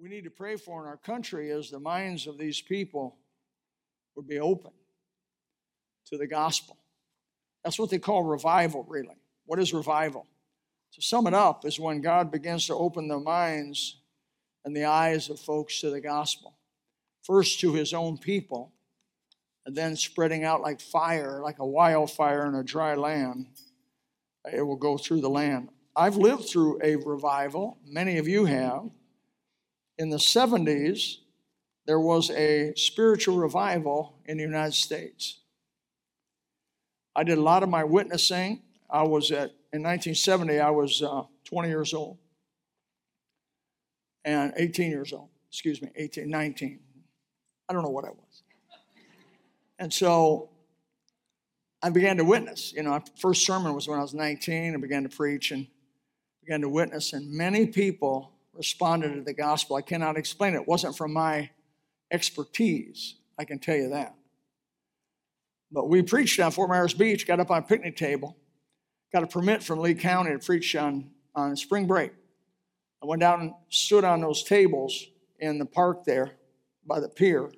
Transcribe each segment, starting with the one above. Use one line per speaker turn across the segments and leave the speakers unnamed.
we need to pray for in our country is the minds of these people would be open to the gospel. That's what they call revival, really. What is revival? To sum it up, is when God begins to open the minds and the eyes of folks to the gospel. First to his own people, and then spreading out like fire, like a wildfire in a dry land. It will go through the land. I've lived through a revival, many of you have. In the 70s, there was a spiritual revival in the United States. I did a lot of my witnessing. I was at, in 1970, I was uh, 20 years old and 18 years old, excuse me, 18, 19. I don't know what I was. And so I began to witness. You know, my first sermon was when I was 19. I began to preach and began to witness, and many people responded to the gospel. I cannot explain it. It wasn't from my expertise, I can tell you that. But we preached on Fort Myers Beach, got up on a picnic table, got a permit from Lee County to preach on, on spring break. I went down and stood on those tables in the park there by the pier.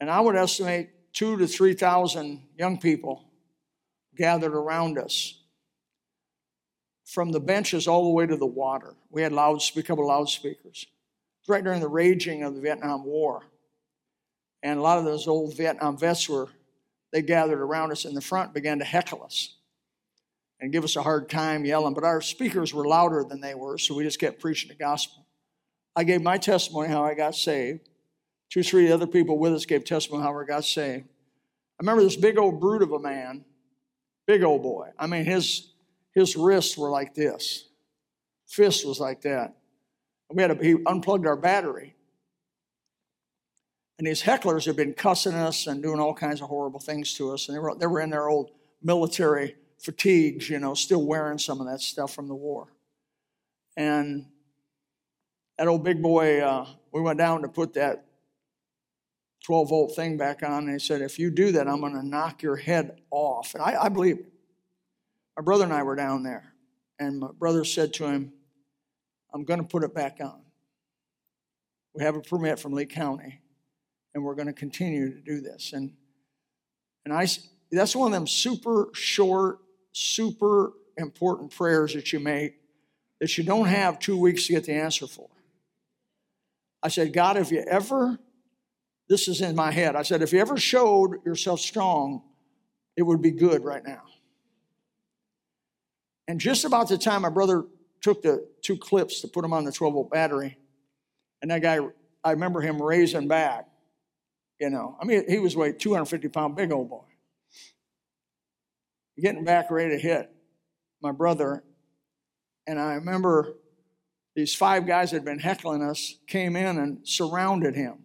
And I would estimate two to 3,000 young people gathered around us from the benches all the way to the water. We had loudspeakers, a couple loudspeakers. It's right during the raging of the Vietnam War. And a lot of those old Vietnam vets were, they gathered around us in the front, began to heckle us and give us a hard time yelling. But our speakers were louder than they were, so we just kept preaching the gospel. I gave my testimony how I got saved. Two, three other people with us gave testimony how we got saved. I remember this big old brute of a man, big old boy. I mean, his his wrists were like this, fist was like that. We had to, he unplugged our battery. And these hecklers had been cussing us and doing all kinds of horrible things to us. And they were, they were in their old military fatigues, you know, still wearing some of that stuff from the war. And that old big boy, uh, we went down to put that 12 volt thing back on, and he said, If you do that, I'm going to knock your head off. And I, I believe it. My brother and I were down there, and my brother said to him, I'm going to put it back on. We have a permit from Lee County, and we're going to continue to do this. And, and I, that's one of them super short, super important prayers that you make that you don't have two weeks to get the answer for. I said, God, if you ever, this is in my head, I said, if you ever showed yourself strong, it would be good right now. And just about the time my brother took the two clips to put them on the 12 volt battery, and that guy, I remember him raising back. You know, I mean, he was weighed 250 pound big old boy. Getting back ready to hit my brother, and I remember these five guys that had been heckling us came in and surrounded him.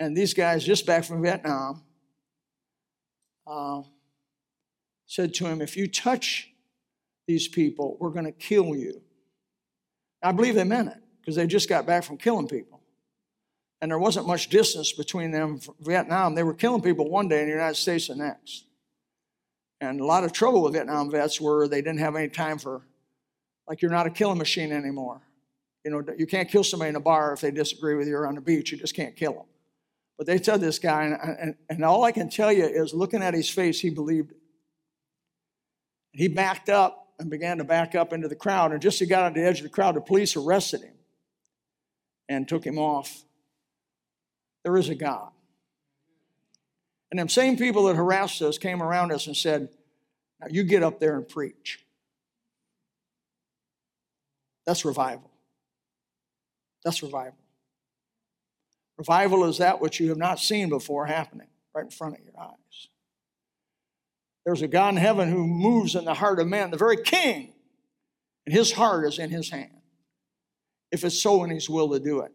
And these guys, just back from Vietnam, uh, said to him, If you touch these people, we're going to kill you. I believe they meant it because they just got back from killing people. And there wasn't much distance between them from Vietnam. They were killing people one day in the United States the next. And a lot of trouble with Vietnam vets were they didn't have any time for, like, you're not a killing machine anymore. You know, you can't kill somebody in a bar if they disagree with you or on the beach. You just can't kill them. But they told this guy, and, and, and all I can tell you is looking at his face, he believed. He backed up and began to back up into the crowd. And just as he got on the edge of the crowd, the police arrested him and took him off. There is a God. And them same people that harassed us came around us and said, Now you get up there and preach. That's revival. That's revival. Revival is that which you have not seen before happening right in front of your eyes. There's a God in heaven who moves in the heart of man, the very king, and his heart is in his hand, if it's so in his will to do it.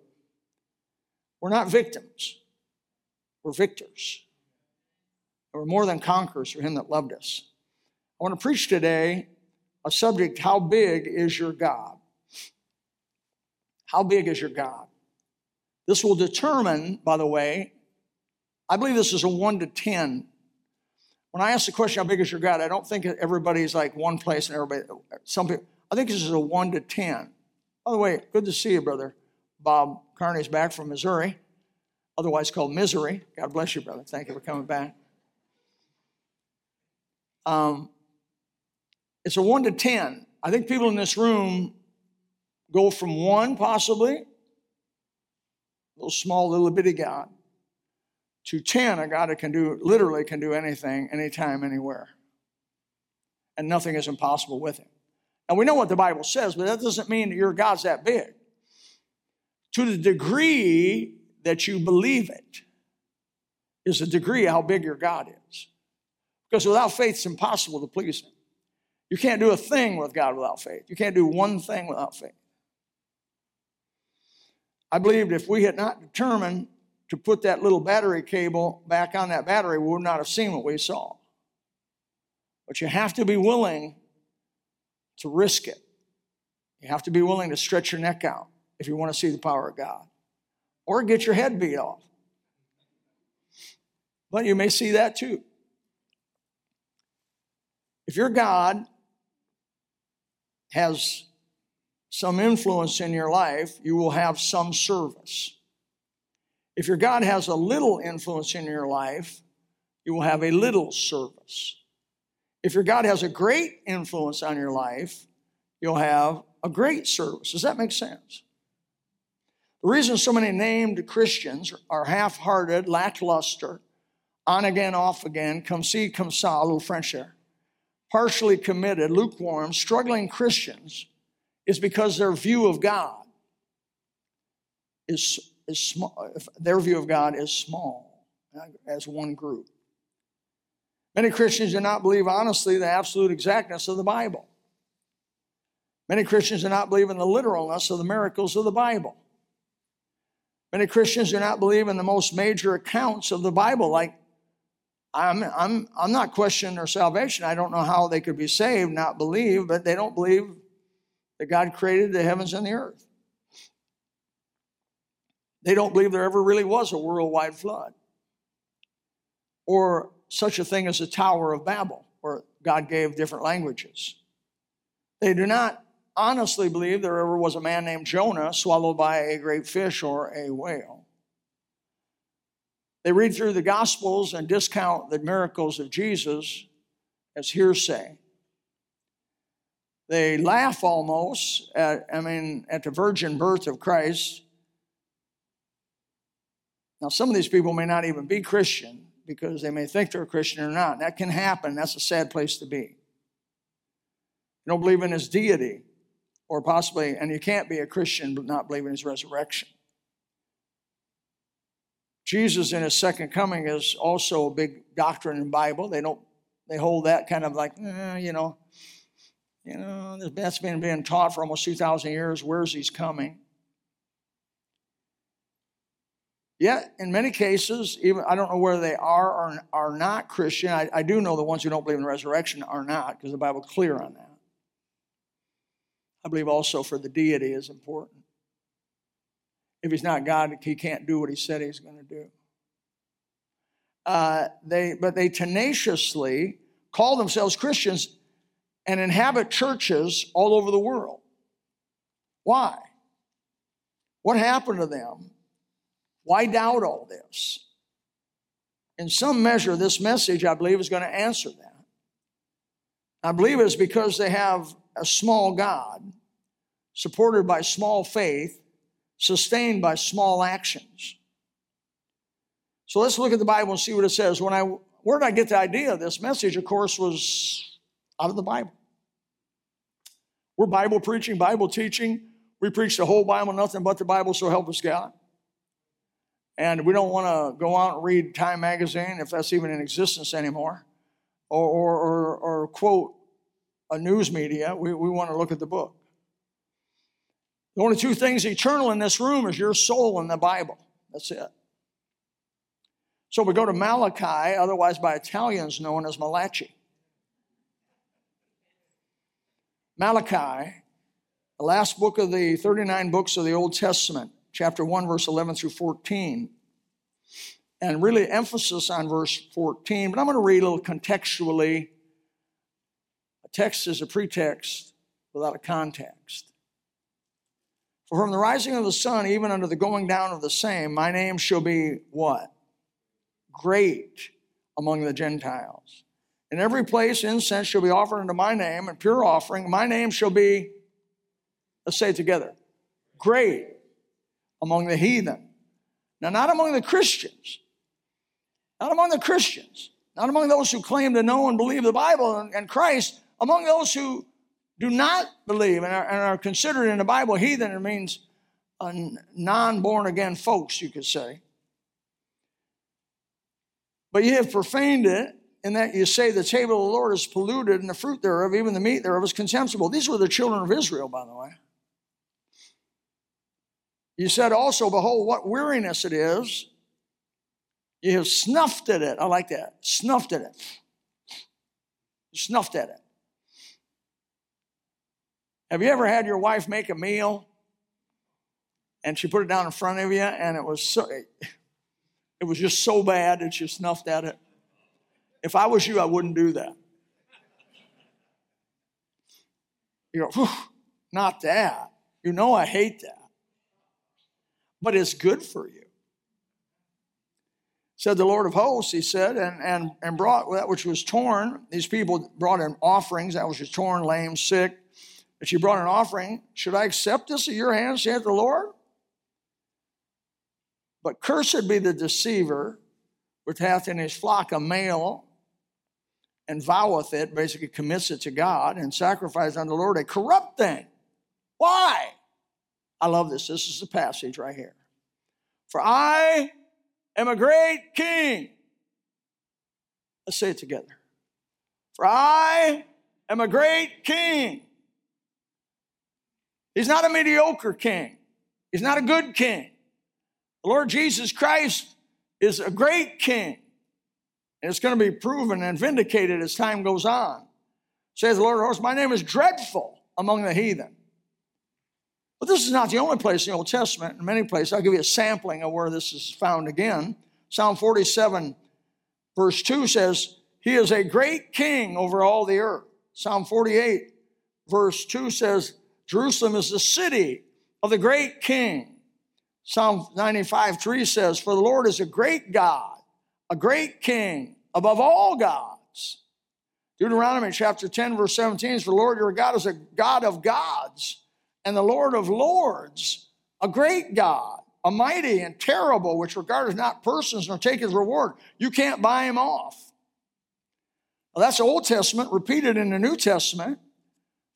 We're not victims, we're victors. we're more than conquerors for him that loved us. I want to preach today a subject how big is your God? How big is your God? This will determine, by the way, I believe this is a 1 to 10 when I ask the question, how big is your God? I don't think everybody's like one place and everybody, some people, I think this is a one to 10. By the way, good to see you, brother. Bob Carney's back from Missouri, otherwise called Misery. God bless you, brother. Thank you for coming back. Um, it's a one to 10. I think people in this room go from one, possibly, a little small, little bitty God, to 10, a God that can do, literally can do anything, anytime, anywhere. And nothing is impossible with him. And we know what the Bible says, but that doesn't mean that your God's that big. To the degree that you believe it, is the degree how big your God is. Because without faith, it's impossible to please Him. You can't do a thing with God without faith. You can't do one thing without faith. I believed if we had not determined to put that little battery cable back on that battery, we would not have seen what we saw. But you have to be willing to risk it. You have to be willing to stretch your neck out if you want to see the power of God, or get your head beat off. But you may see that too. If your God has some influence in your life, you will have some service. If your God has a little influence in your life, you will have a little service. If your God has a great influence on your life, you'll have a great service. Does that make sense? The reason so many named Christians are half hearted, lackluster, on again, off again, come see, come saw, a little French there, partially committed, lukewarm, struggling Christians is because their view of God is, is small. Their view of God is small uh, as one group. Many Christians do not believe honestly the absolute exactness of the Bible. Many Christians do not believe in the literalness of the miracles of the Bible. Many Christians do not believe in the most major accounts of the Bible, like I'm, I'm, I'm not questioning their salvation. I don't know how they could be saved, not believe, but they don't believe that God created the heavens and the earth. They don't believe there ever really was a worldwide flood or such a thing as a Tower of Babel, where God gave different languages. They do not honestly believe there ever was a man named Jonah swallowed by a great fish or a whale. They read through the Gospels and discount the miracles of Jesus as hearsay. They laugh almost at, I mean, at the virgin birth of Christ. Now, some of these people may not even be Christian because they may think they're a Christian or not. That can happen. That's a sad place to be. You don't believe in his deity, or possibly, and you can't be a Christian but not believe in his resurrection. Jesus in his second coming is also a big doctrine in the Bible. They don't they hold that kind of like, eh, you know, you know, that's been being taught for almost 2,000 years. Where's he's coming? Yet, in many cases, even I don't know whether they are or are not Christian. I, I do know the ones who don't believe in resurrection are not, because the Bible's clear on that. I believe also for the deity is important. If he's not God, he can't do what he said he's going to do. Uh, they, but they tenaciously call themselves Christians and inhabit churches all over the world. Why? What happened to them? Why doubt all this? In some measure, this message, I believe, is going to answer that. I believe it's because they have a small God, supported by small faith, sustained by small actions. So let's look at the Bible and see what it says. When I where did I get the idea? This message, of course, was out of the Bible. We're Bible preaching, Bible teaching. We preach the whole Bible, nothing but the Bible, so help us God. And we don't want to go out and read Time magazine, if that's even in existence anymore, or, or, or, or quote a news media. We, we want to look at the book. The only two things eternal in this room is your soul and the Bible. That's it. So we go to Malachi, otherwise by Italians known as Malachi. Malachi, the last book of the 39 books of the Old Testament, chapter 1, verse 11 through 14. And really emphasis on verse 14, but I'm going to read a little contextually. A text is a pretext without a context. For from the rising of the sun, even unto the going down of the same, my name shall be what? Great among the Gentiles. In every place, incense shall be offered unto my name, and pure offering. My name shall be, let's say it together, great among the heathen. Now, not among the Christians, not among the Christians, not among those who claim to know and believe the Bible and, Christ, among those who do not believe and are, and are considered in the Bible heathen, it means non born again folks, you could say. But ye have profaned it in that you say the table of the Lord is polluted and the fruit thereof, even the meat thereof, is contemptible. These were the children of Israel, by the way. You said also, Behold, what weariness it is. You have snuffed at it. I like that. Snuffed at it. snuffed at it. Have you ever had your wife make a meal and she put it down in front of you and it was so, it was just so bad that you snuffed at it? If I was you, I wouldn't do that. You go, not that. You know I hate that. But it's good for you. Said the Lord of hosts, he said, and, and, and brought that which was torn. These people brought in offerings, that which was torn, lame, sick, if you brought an offering, should I accept this at your hands, saith the Lord? But cursed be the deceiver which hath in his flock a male and voweth it, basically commits it to God, and sacrifices unto the Lord a corrupt thing. Why? I love this. This is the passage right here. For I am a great king. Let's say it together. For I am a great king He's not a mediocre king. He's not a good king. The Lord Jesus Christ is a great king. And it's going to be proven and vindicated as time goes on. Says the Lord of hosts, My name is dreadful among the heathen. But this is not the only place in the Old Testament. In many places, I'll give you a sampling of where this is found again. Psalm 47, verse 2 says, He is a great king over all the earth. Psalm 48, verse 2 says, Jerusalem is the city of the great king. Psalm 95 3 says, For the Lord is a great God, a great king above all gods. Deuteronomy chapter 10, verse 17 For the Lord your God is a God of gods and the Lord of lords, a great God, a mighty and terrible, which regardeth not persons nor taketh reward. You can't buy him off. That's the Old Testament, repeated in the New Testament.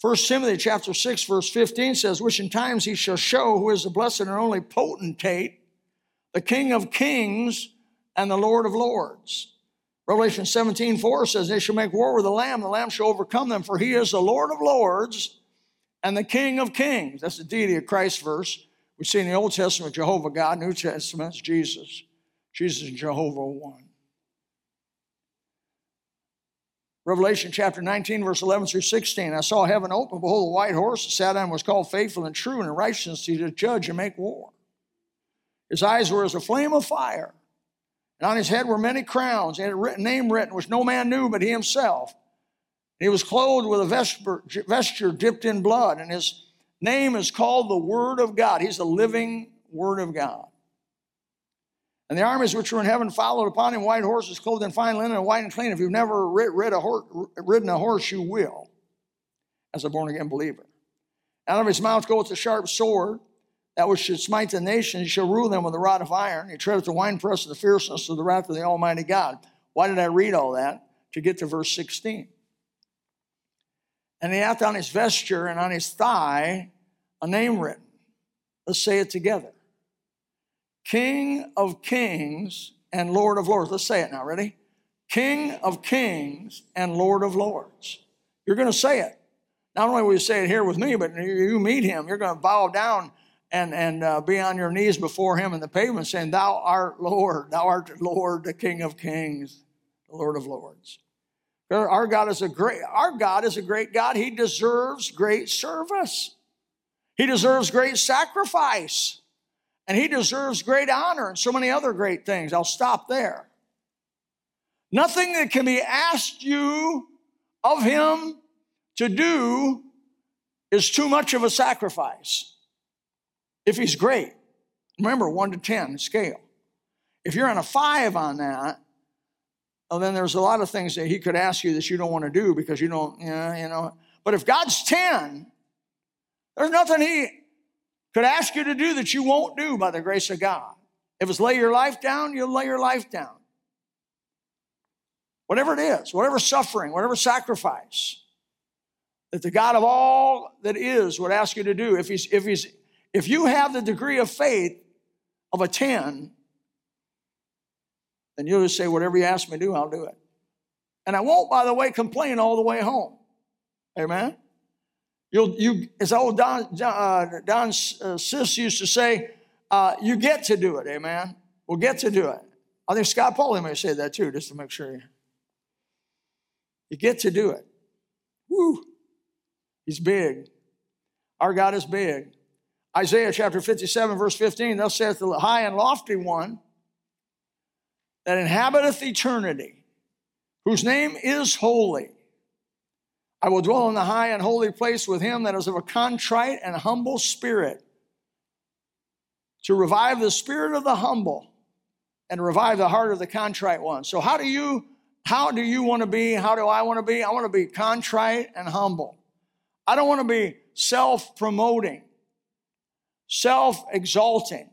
1 Timothy chapter 6, verse 15 says, Which in times he shall show who is the blessed and only potentate, the King of kings and the Lord of lords. Revelation 17, 4 says, They shall make war with the Lamb, the Lamb shall overcome them, for he is the Lord of lords and the King of kings. That's the deity of Christ verse. We see in the Old Testament Jehovah God, New Testament Jesus. Jesus and Jehovah one. Revelation chapter 19, verse 11 through 16. I saw heaven open. Behold, a white horse that sat on was called faithful and true, and in righteousness to judge and make war. His eyes were as a flame of fire, and on his head were many crowns. and a name written which no man knew but he himself. He was clothed with a vesture, dipped in blood, and his name is called the Word of God. He's the living Word of God. And the armies which were in heaven followed upon him, white horses clothed in fine linen and white and clean. If you've never rid, a ridden a horse, you will, as a born again believer. Out of his mouth goeth a sharp sword, that which should smite the nations. He shall rule them with a rod of iron. He treadeth the winepress of the fierceness of the wrath of the Almighty God. Why did I read all that? To get to verse 16. And he hath on his vesture and on his thigh a name written. Let's say it together King of kings and Lord of lords. Let's say it now. Ready? King of kings and Lord of lords. You're going to say it. Not only will you say it here with me, but you meet him. You're going to bow down and, and uh, be on your knees before him in the pavement saying, Thou art Lord, thou art Lord, the King of kings, the Lord of lords. Our God is a great, our God is a great God. He deserves great service. He deserves great sacrifice. And he deserves great honor and so many other great things. I'll stop there. Nothing that can be asked you of him to do is too much of a sacrifice. if he's great. Remember, one to 10 scale. If you're on a five on that, well, then there's a lot of things that he could ask you that you don't want to do because you don't, you know, you know. But if God's 10, there's nothing he could ask you to do that you won't do by the grace of God. If it's lay your life down, you'll lay your life down. Whatever it is, whatever suffering, whatever sacrifice that the God of all that is would ask you to do. If he's, if he's, if you have the degree of faith of a 10, then you'll just say, whatever you ask me to do, I'll do it. And I won't, by the way, complain all the way home. Amen. You'll, you, as old Don, uh, Don uh, Sis used to say, uh, you get to do it. Amen. We'll get to do it. I think Scott Pauley may say that too, just to make sure you, you get to do it. Woo. He's big. Our God is big. Isaiah chapter 57, verse 15, thus saith the high and lofty one that inhabiteth eternity, whose name is holy. I will dwell in the high and holy place with him that is of a contrite and humble spirit, to revive the spirit of the humble and revive the heart of the contrite one. So how do you how do you want to be? How do I want to be? I want to be contrite and humble. I don't want to be self-promoting, self-exalting.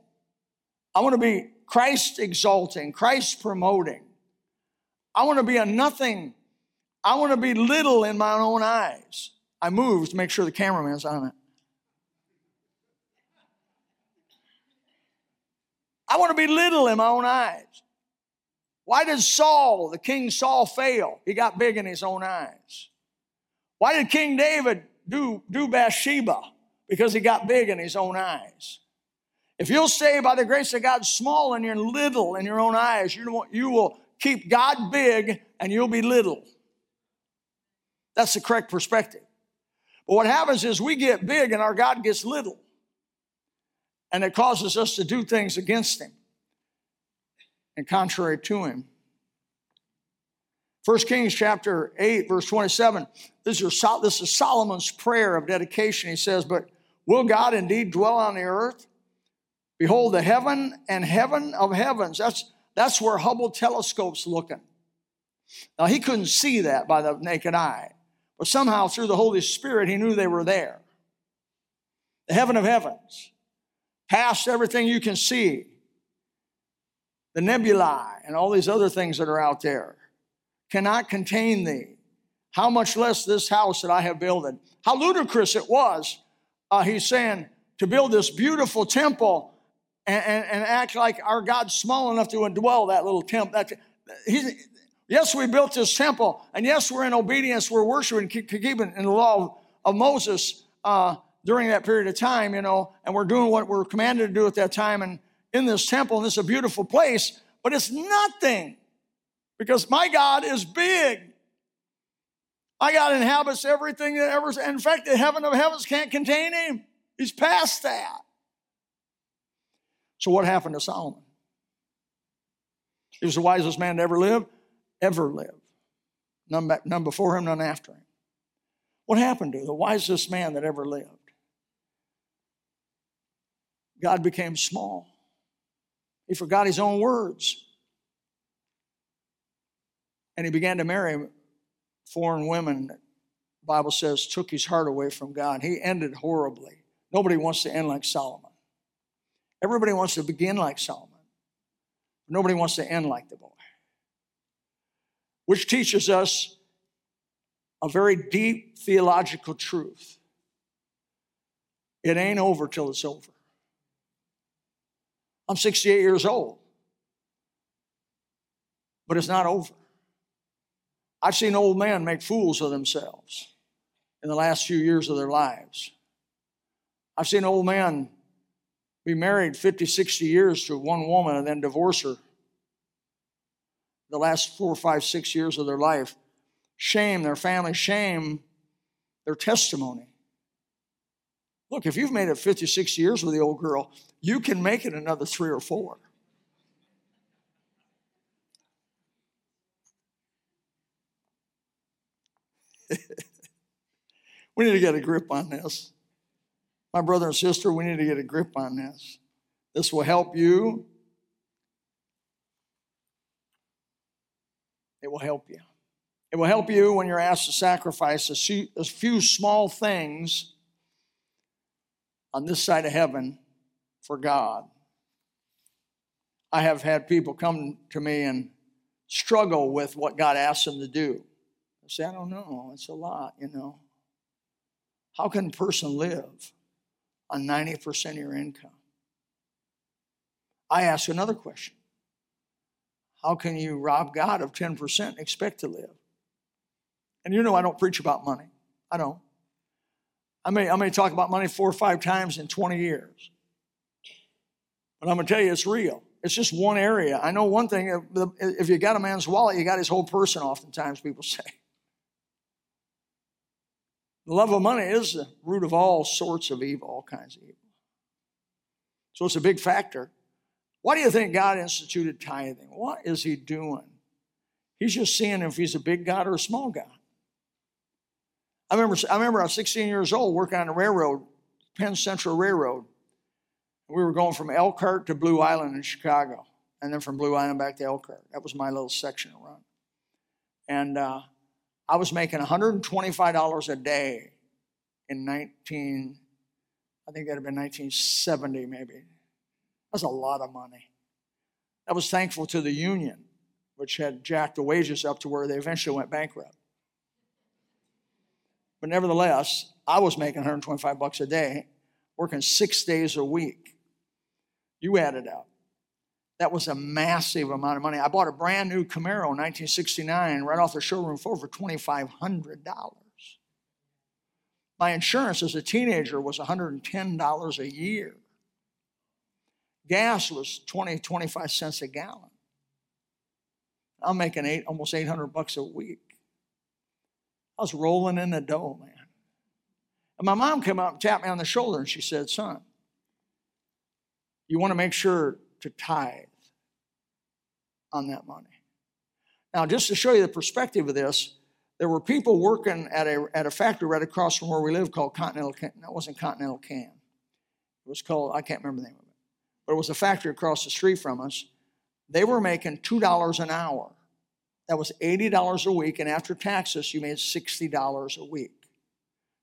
I want to be Christ exalting, Christ promoting. I want to be a nothing I want to be little in my own eyes. I moved to make sure the cameraman's on it. I want to be little in my own eyes. Why did Saul, the king Saul, fail? He got big in his own eyes. Why did King David do, do Bathsheba? Because he got big in his own eyes. If you'll stay by the grace of God small and you're little in your own eyes, you, you will keep God big and you'll be little. That's the correct perspective. But what happens is we get big and our God gets little. And it causes us to do things against Him and contrary to Him. 1 Kings chapter 8, verse 27. This is, this is Solomon's prayer of dedication. He says, But will God indeed dwell on the earth? Behold, the heaven and heaven of heavens. That's, that's where Hubble telescope's looking. Now, he couldn't see that by the naked eye. But somehow, through the Holy Spirit, he knew they were there. The heaven of heavens, past everything you can see, the nebulae, and all these other things that are out there, cannot contain thee. How much less this house that I have builded? How ludicrous it was, uh, he's saying, to build this beautiful temple and, and, and, act like our God's small enough to indwell that little temple. That, he's, Yes, we built this temple, and yes, we're in obedience. We're worshiping, keeping in the law of Moses uh, during that period of time, you know, and we're doing what we're commanded to do at that time. And in this temple, and is a beautiful place, but it's nothing because my God is big. My God inhabits everything that ever, in fact, the heaven of heavens can't contain him. He's past that. So, what happened to Solomon? He was the wisest man to ever live ever live. None, back, none before him, none after him. What happened to the wisest man that ever lived? God became small. He forgot his own words. And he began to marry foreign women Bible says took his heart away from God. He ended horribly. Nobody wants to end like Solomon. Everybody wants to begin like Solomon. Nobody wants to end like the boy which teaches us a very deep theological truth. It ain't over till it's over. I'm 68 years old, but it's not over. I've seen old men make fools of themselves in the last few years of their lives. I've seen old men be married 50, 60 years to one woman and then divorce her the last four, five, six years of their life. Shame their family, shame their testimony. Look, if you've made it 50, 60 years with the old girl, you can make it another three or four. we need to get a grip on this. My brother and sister, we need to get a grip on this. This will help you. It will help you. It will help you when you're asked to sacrifice a few small things on this side of heaven for God. I have had people come to me and struggle with what God asks them to do. I say, I don't know. It's a lot, you know. How can a person live on 90% of your income? I ask another question How can you rob God of 10% and expect to live? And you know, I don't preach about money. I don't. I may, I may talk about money four or five times in 20 years. But I'm going to tell you, it's real. It's just one area. I know one thing if you got a man's wallet, you got his whole person, oftentimes people say. The love of money is the root of all sorts of evil, all kinds of evil. So it's a big factor. Why do you think God instituted tithing? What is He doing? He's just seeing if He's a big God or a small God. I remember, I remember I was 16 years old working on a railroad, Penn Central Railroad. We were going from Elkhart to Blue Island in Chicago, and then from Blue Island back to Elkhart. That was my little section of run. And uh, I was making $125 a day in 19, I think that'd have been 1970 maybe. That's a lot of money. I was thankful to the union, which had jacked the wages up to where they eventually went bankrupt. But nevertheless, I was making 125 bucks a day, working six days a week. You add it up. That was a massive amount of money. I bought a brand new Camaro in 1969 right off the showroom floor for $2,500. My insurance as a teenager was $110 a year. Gas was 20, 25 cents a gallon. I'm making eight, almost 800 bucks a week. I was rolling in the dough, man. And my mom came up and tapped me on the shoulder and she said, Son, you want to make sure to tithe on that money. Now, just to show you the perspective of this, there were people working at a, at a factory right across from where we live called Continental. That wasn't Continental Can. It was called, I can't remember the name of it, but it was a factory across the street from us. They were making $2 an hour. That was $80 a week, and after taxes, you made $60 a week.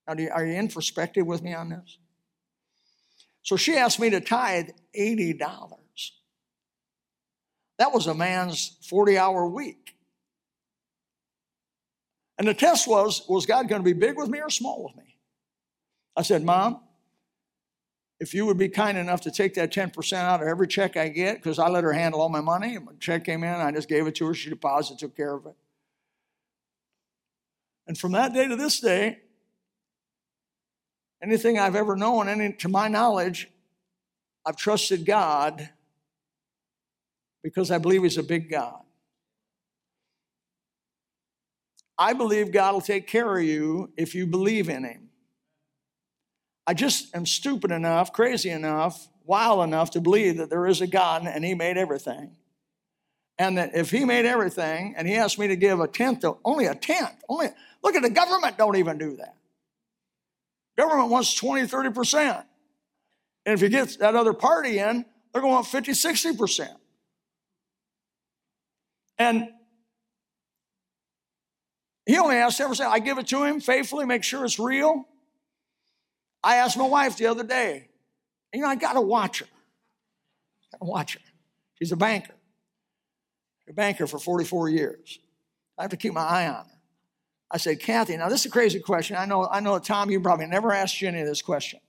Now, you, are you in perspective with me on this? So she asked me to tithe $80. That was a man's 40 hour week. And the test was was God going to be big with me or small with me? I said, Mom, if you would be kind enough to take that 10% out of every check I get, because I let her handle all my money. And my check came in, I just gave it to her, she deposited, took care of it. And from that day to this day, anything I've ever known, any to my knowledge, I've trusted God because I believe He's a big God. I believe God will take care of you if you believe in Him. I just am stupid enough, crazy enough, wild enough to believe that there is a God and He made everything. And that if He made everything and He asked me to give a tenth, only a tenth, only look at the government don't even do that. Government wants 20, 30%. And if you get that other party in, they're going to want 50, 60%. And he only asked every I give it to him faithfully, make sure it's real. I asked my wife the other day, you know, I got to watch her. Got to watch her. She's a banker. A banker for 44 years. I have to keep my eye on her. I said, Kathy, now this is a crazy question. I know, I know, Tom, you probably never asked you any of this question.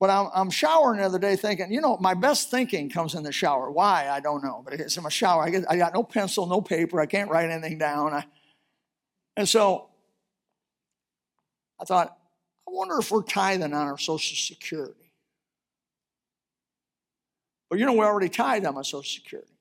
But I'm, I'm, showering the other day thinking, you know, my best thinking comes in the shower. Why? I don't know. But it's in my shower. I, get, I got no pencil, no paper. I can't write anything down. I, and so I thought, I wonder if we're tithing on our Social Security. But you know, we already tithe on my Social Security.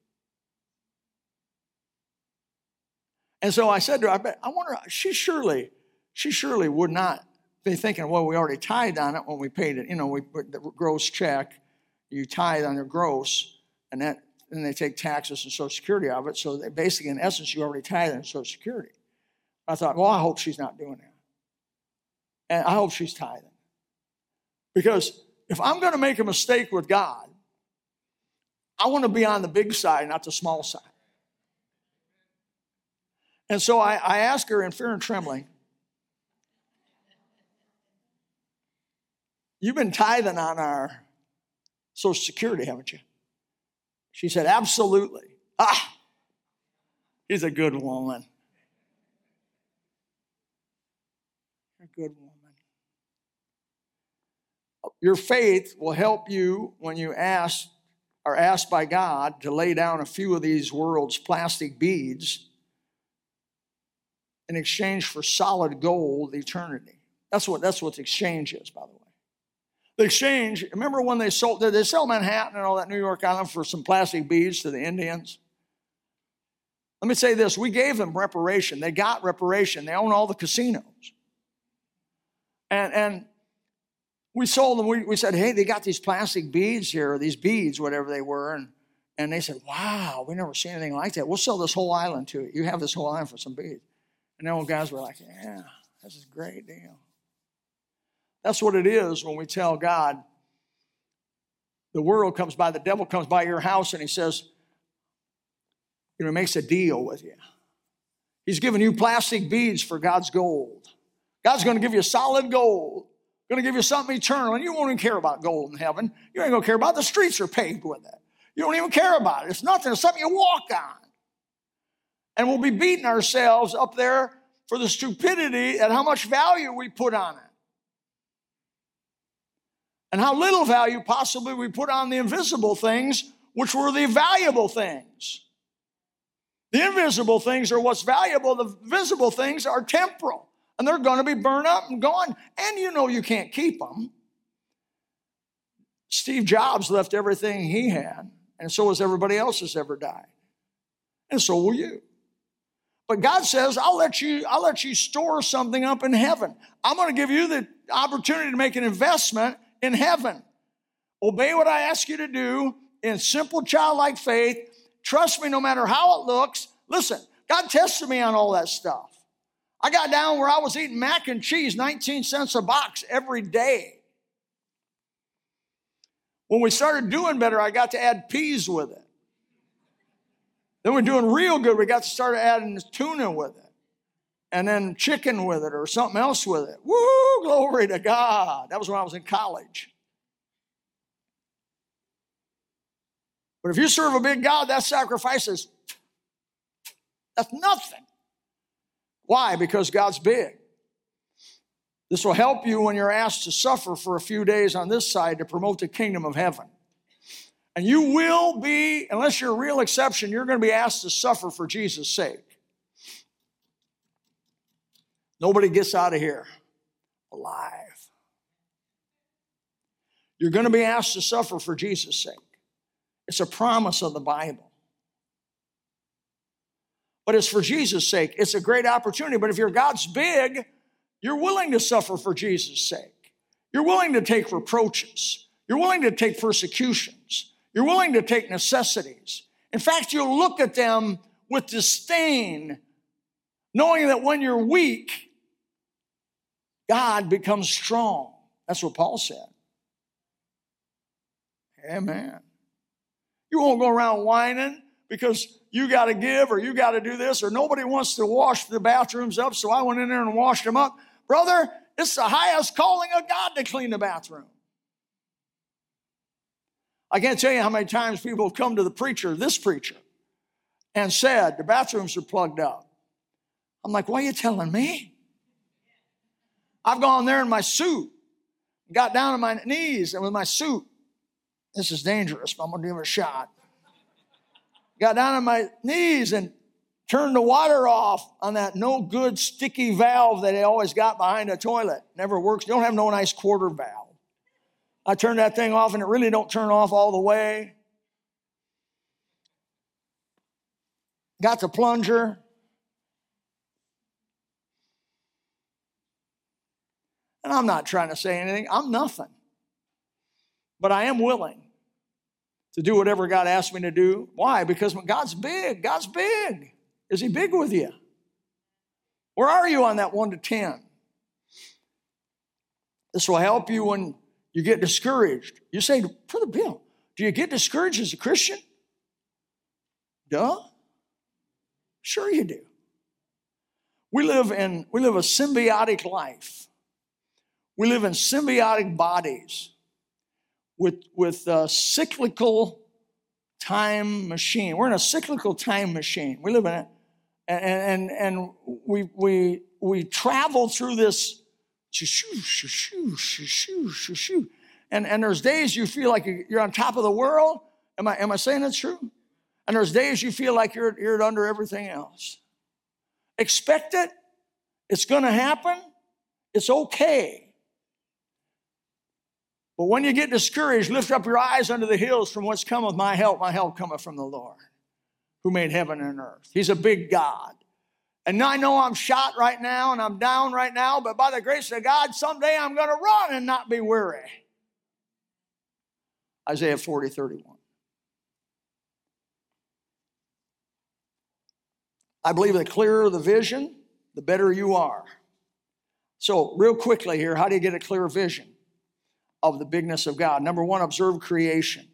And so I said to her, I, bet, I wonder, she surely, she surely would not be thinking, well, we already tithed on it when we paid it. You know, we put the gross check, you tithe on your gross, and that then they take taxes and Social Security of it. So they basically, in essence, you already tithe on Social Security. I thought, well, I hope she's not doing that. And I hope she's tithing. Because if I'm going to make a mistake with God, I want to be on the big side, not the small side. And so I, I asked her in fear and trembling, You've been tithing on our Social Security, haven't you? She said, Absolutely. Ah, she's a good woman. A good woman. Your faith will help you when you ask are asked by God to lay down a few of these world's plastic beads in exchange for solid gold eternity. That's what that's what the exchange is, by the way. The exchange, remember when they sold did they sell Manhattan and all that New York Island for some plastic beads to the Indians? Let me say this, we gave them reparation. They got reparation. They own all the casinos. And and we sold them, we, we said, hey, they got these plastic beads here, these beads, whatever they were. And, and they said, wow, we never seen anything like that. We'll sell this whole island to you. You have this whole island for some beads. And the old guys were like, yeah, this is a great deal. That's what it is when we tell God, the world comes by, the devil comes by your house and he says, you know, he makes a deal with you. He's giving you plastic beads for God's gold. God's going to give you solid gold going to give you something eternal, and you won't even care about gold in heaven. You ain't going to care about it. the streets are paved with it. You don't even care about it. It's nothing. It's something you walk on. And we'll be beating ourselves up there for the stupidity and how much value we put on it. And how little value possibly we put on the invisible things, which were the valuable things. The invisible things are what's valuable, the visible things are temporal and they're going to be burned up and gone. And you know you can't keep them. Steve Jobs left everything he had, and so has everybody else that's ever died. And so will you. But God says, I'll let you, I'll let you store something up in heaven. I'm going to give you the opportunity to make an investment in heaven. Obey what I ask you to do in simple childlike faith. Trust me no matter how it looks. Listen, God tested me on all that stuff. I got down where I was eating mac and cheese, 19 cents a box every day. When we started doing better, I got to add peas with it. Then we're doing real good, we got to start adding tuna with it. And then chicken with it or something else with it. Woo, glory to God. That was when I was in college. But if you serve a big God, that sacrifice is that's nothing. Why? Because God's big. This will help you when you're asked to suffer for a few days on this side to promote the kingdom of heaven. And you will be, unless you're a real exception, you're going to be asked to suffer for Jesus' sake. Nobody gets out of here alive. You're going to be asked to suffer for Jesus' sake. It's a promise of the Bible but it's for Jesus' sake. It's a great opportunity. But if your God's big, you're willing to suffer for Jesus' sake. You're willing to take reproaches. You're willing to take persecutions. You're willing to take necessities. In fact, you'll look at them with disdain, knowing that when you're weak, God becomes strong. That's what Paul said. Amen. You won't go around whining because you got to give or you got to do this or nobody wants to wash the bathrooms up, so I went in there and washed them up. Brother, it's the highest calling of God to clean the bathroom. I can't tell you how many times people have come to the preacher, this preacher, and said, The bathrooms are plugged up. I'm like, Why are you telling me? I've gone there in my suit, got down on my knees, and with my suit, this is dangerous, but I'm gonna give it a shot got down on my knees and turned the water off on that no good sticky valve that they always got behind the toilet. Never works. You don't have no nice quarter valve. I turn that thing off and it really don't turn off all the way. Got the plunger. And I'm not trying to say anything. I'm nothing. But I am willing to do whatever God asked me to do. Why? Because God's big. God's big. Is He big with you? Where are you on that one to 10? This will help you when You get discouraged. You say, Brother Bill, do you get discouraged as a Christian? Duh. Sure you do. We live in we live a symbiotic life. We live in symbiotic bodies with with a cyclical time machine. We're in a cyclical time machine. We live in it, and and and we we we travel through this. And, and there's days you feel like you're on top of the world. Am I, am I saying that's true? And there's days you feel like you're, you're under everything else. Expect it. It's going to happen. It's okay. But when you get discouraged, lift up your eyes unto the hills from whence cometh my help. My help cometh from the Lord, who made heaven and earth. He's a big God. And I know I'm shot right now and I'm down right now, but by the grace of God, someday I'm going to run and not be weary. Isaiah 40, 31. I believe the clearer the vision, the better you are. So, real quickly here, how do you get a clear vision of the bigness of God? Number one, observe creation.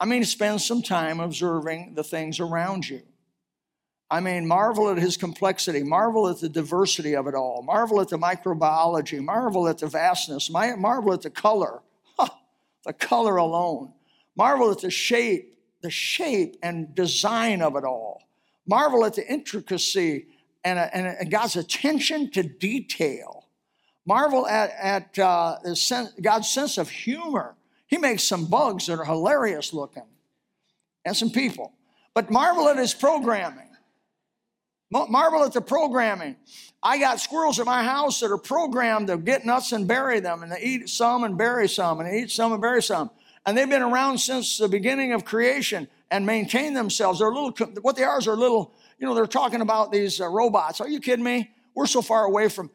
I mean, spend some time observing the things around you. I mean, marvel at his complexity, marvel at the diversity of it all, marvel at the microbiology, marvel at the vastness, marvel at the color, the color alone, marvel at the shape, the shape and design of it all, marvel at the intricacy and, and, and God's attention to detail, marvel at, at uh, God's sense of humor. He makes some bugs that are hilarious looking. And some people, but marvel at his programming Marvel at the programming. I got squirrels at my house that are programmed to get nuts and bury them, and they eat some and bury some, and they eat some and bury some. And they've been around since the beginning of creation and maintain themselves. They're little, what they are is they're little, you know, they're talking about these uh, robots. Are you kidding me? We're so far away from.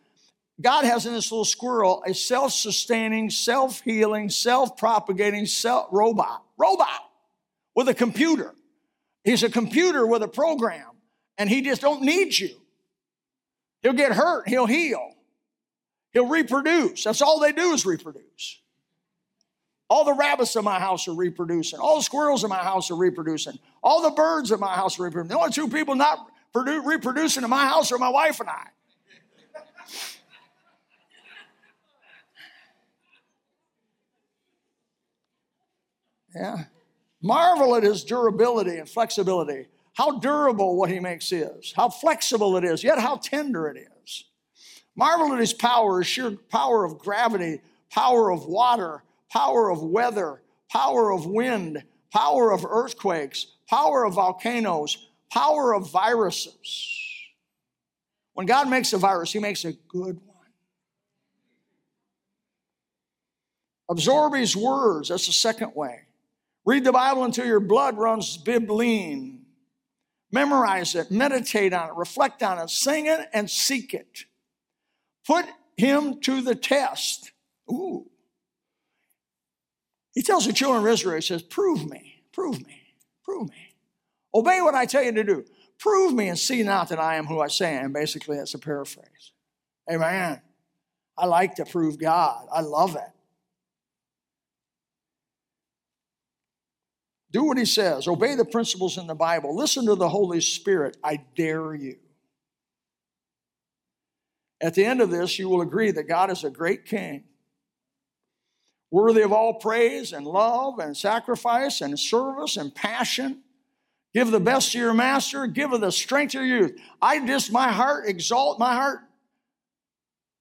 God has in this little squirrel a self sustaining, self healing, self propagating robot. Robot with a computer. He's a computer with a program and he just don't need you. He'll get hurt, he'll heal. He'll reproduce. That's all they do is reproduce. All the rabbits in my house are reproducing. All the squirrels in my house are reproducing. All the birds in my house are reproducing. The only two people not produ- reproducing in my house are my wife and I. Yeah. Marvel at his durability and flexibility how durable what he makes is, how flexible it is, yet how tender it is. Marvel at his power, his sheer power of gravity, power of water, power of weather, power of wind, power of earthquakes, power of volcanoes, power of viruses. When God makes a virus, he makes a good one. Absorb his words, that's the second way. Read the Bible until your blood runs bibline. Memorize it, meditate on it, reflect on it, sing it, and seek it. Put him to the test. Ooh. He tells the children of Israel, he says, Prove me, prove me, prove me. Obey what I tell you to do. Prove me and see not that I am who I say I am. Basically, that's a paraphrase. Amen. I like to prove God, I love it. Do what he says. Obey the principles in the Bible. Listen to the Holy Spirit. I dare you. At the end of this, you will agree that God is a great king, worthy of all praise and love and sacrifice and service and passion. Give the best to your master, give of the strength to your youth. I just, my heart exalt, my heart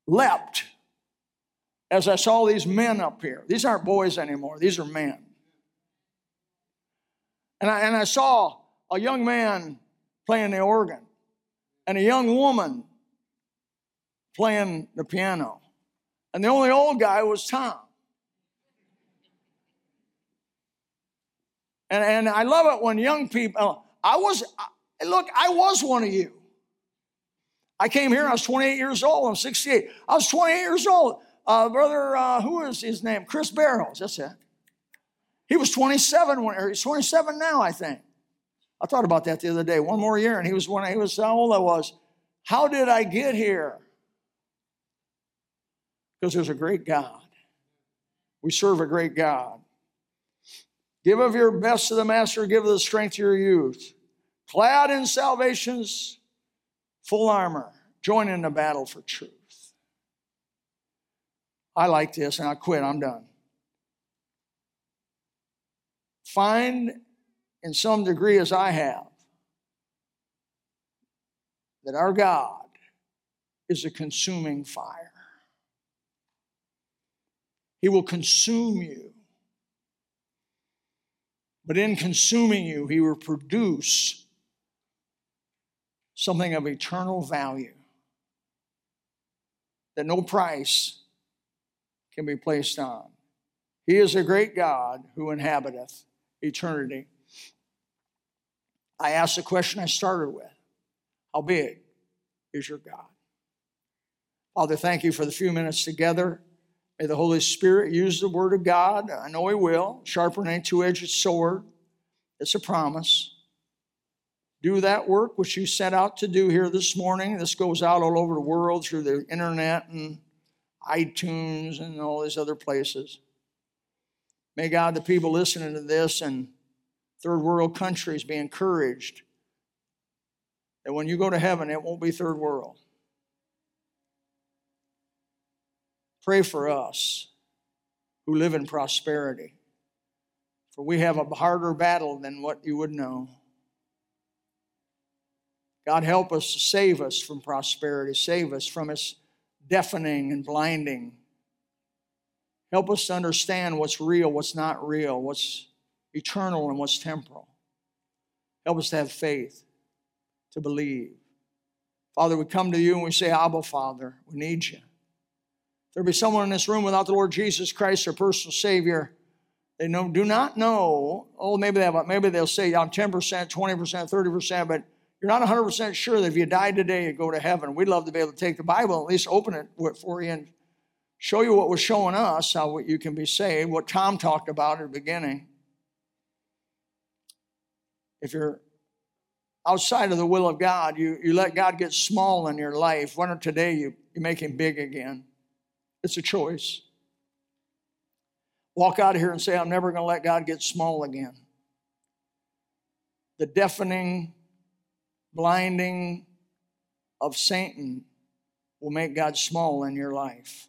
leapt as I saw these men up here. These aren't boys anymore, these are men. And I, and I saw a young man playing the organ and a young woman playing the piano. And the only old guy was Tom. And, and I love it when young people, I was, look, I was one of you. I came here, I was 28 years old, I'm 68. I was 28 years old. Uh, brother, uh, who is his name? Chris Barrows, that's it. He was 27 when, or he's 27 now, I think. I thought about that the other day. One more year, and he was when he was how old I was. How did I get here? Because there's a great God. We serve a great God. Give of your best to the master, give of the strength to your youth. Clad in salvation's full armor, join in the battle for truth. I like this and I quit, I'm done. Find in some degree, as I have, that our God is a consuming fire. He will consume you. But in consuming you, He will produce something of eternal value that no price can be placed on. He is a great God who inhabiteth eternity. I asked the question I started with How big is your God? Father, thank you for the few minutes together. May the Holy Spirit use the Word of God. I know He will, sharper than a two edged sword. It's a promise. Do that work which you set out to do here this morning. This goes out all over the world through the internet and iTunes and all these other places. May God, the people listening to this and third world countries be encouraged that when you go to heaven, it won't be third world. Pray for us who live in prosperity, for we have a harder battle than what you would know. God, help us to save us from prosperity, save us from its deafening and blinding. Help us to understand what's real, what's not real, what's eternal and what's temporal. Help us to have faith, to believe. Father, we come to you and we say, Abba, Father, we need you there be someone in this room without the Lord Jesus Christ, their personal Savior, they know, do not know. Oh, maybe they have, maybe they'll say I'm 10%, 20%, 30%, but you're not 100% sure that if you died today, you go to heaven. We'd love to be able to take the Bible, and at least open it for you and show you what was showing us, how you can be saved, what Tom talked about at the beginning. If you're outside of the will of God, you, you let God get small in your life. Why don't today you, you make him big again? It's a choice. Walk out of here and say, I'm never going to let God get small again. The deafening, blinding of Satan will make God small in your life.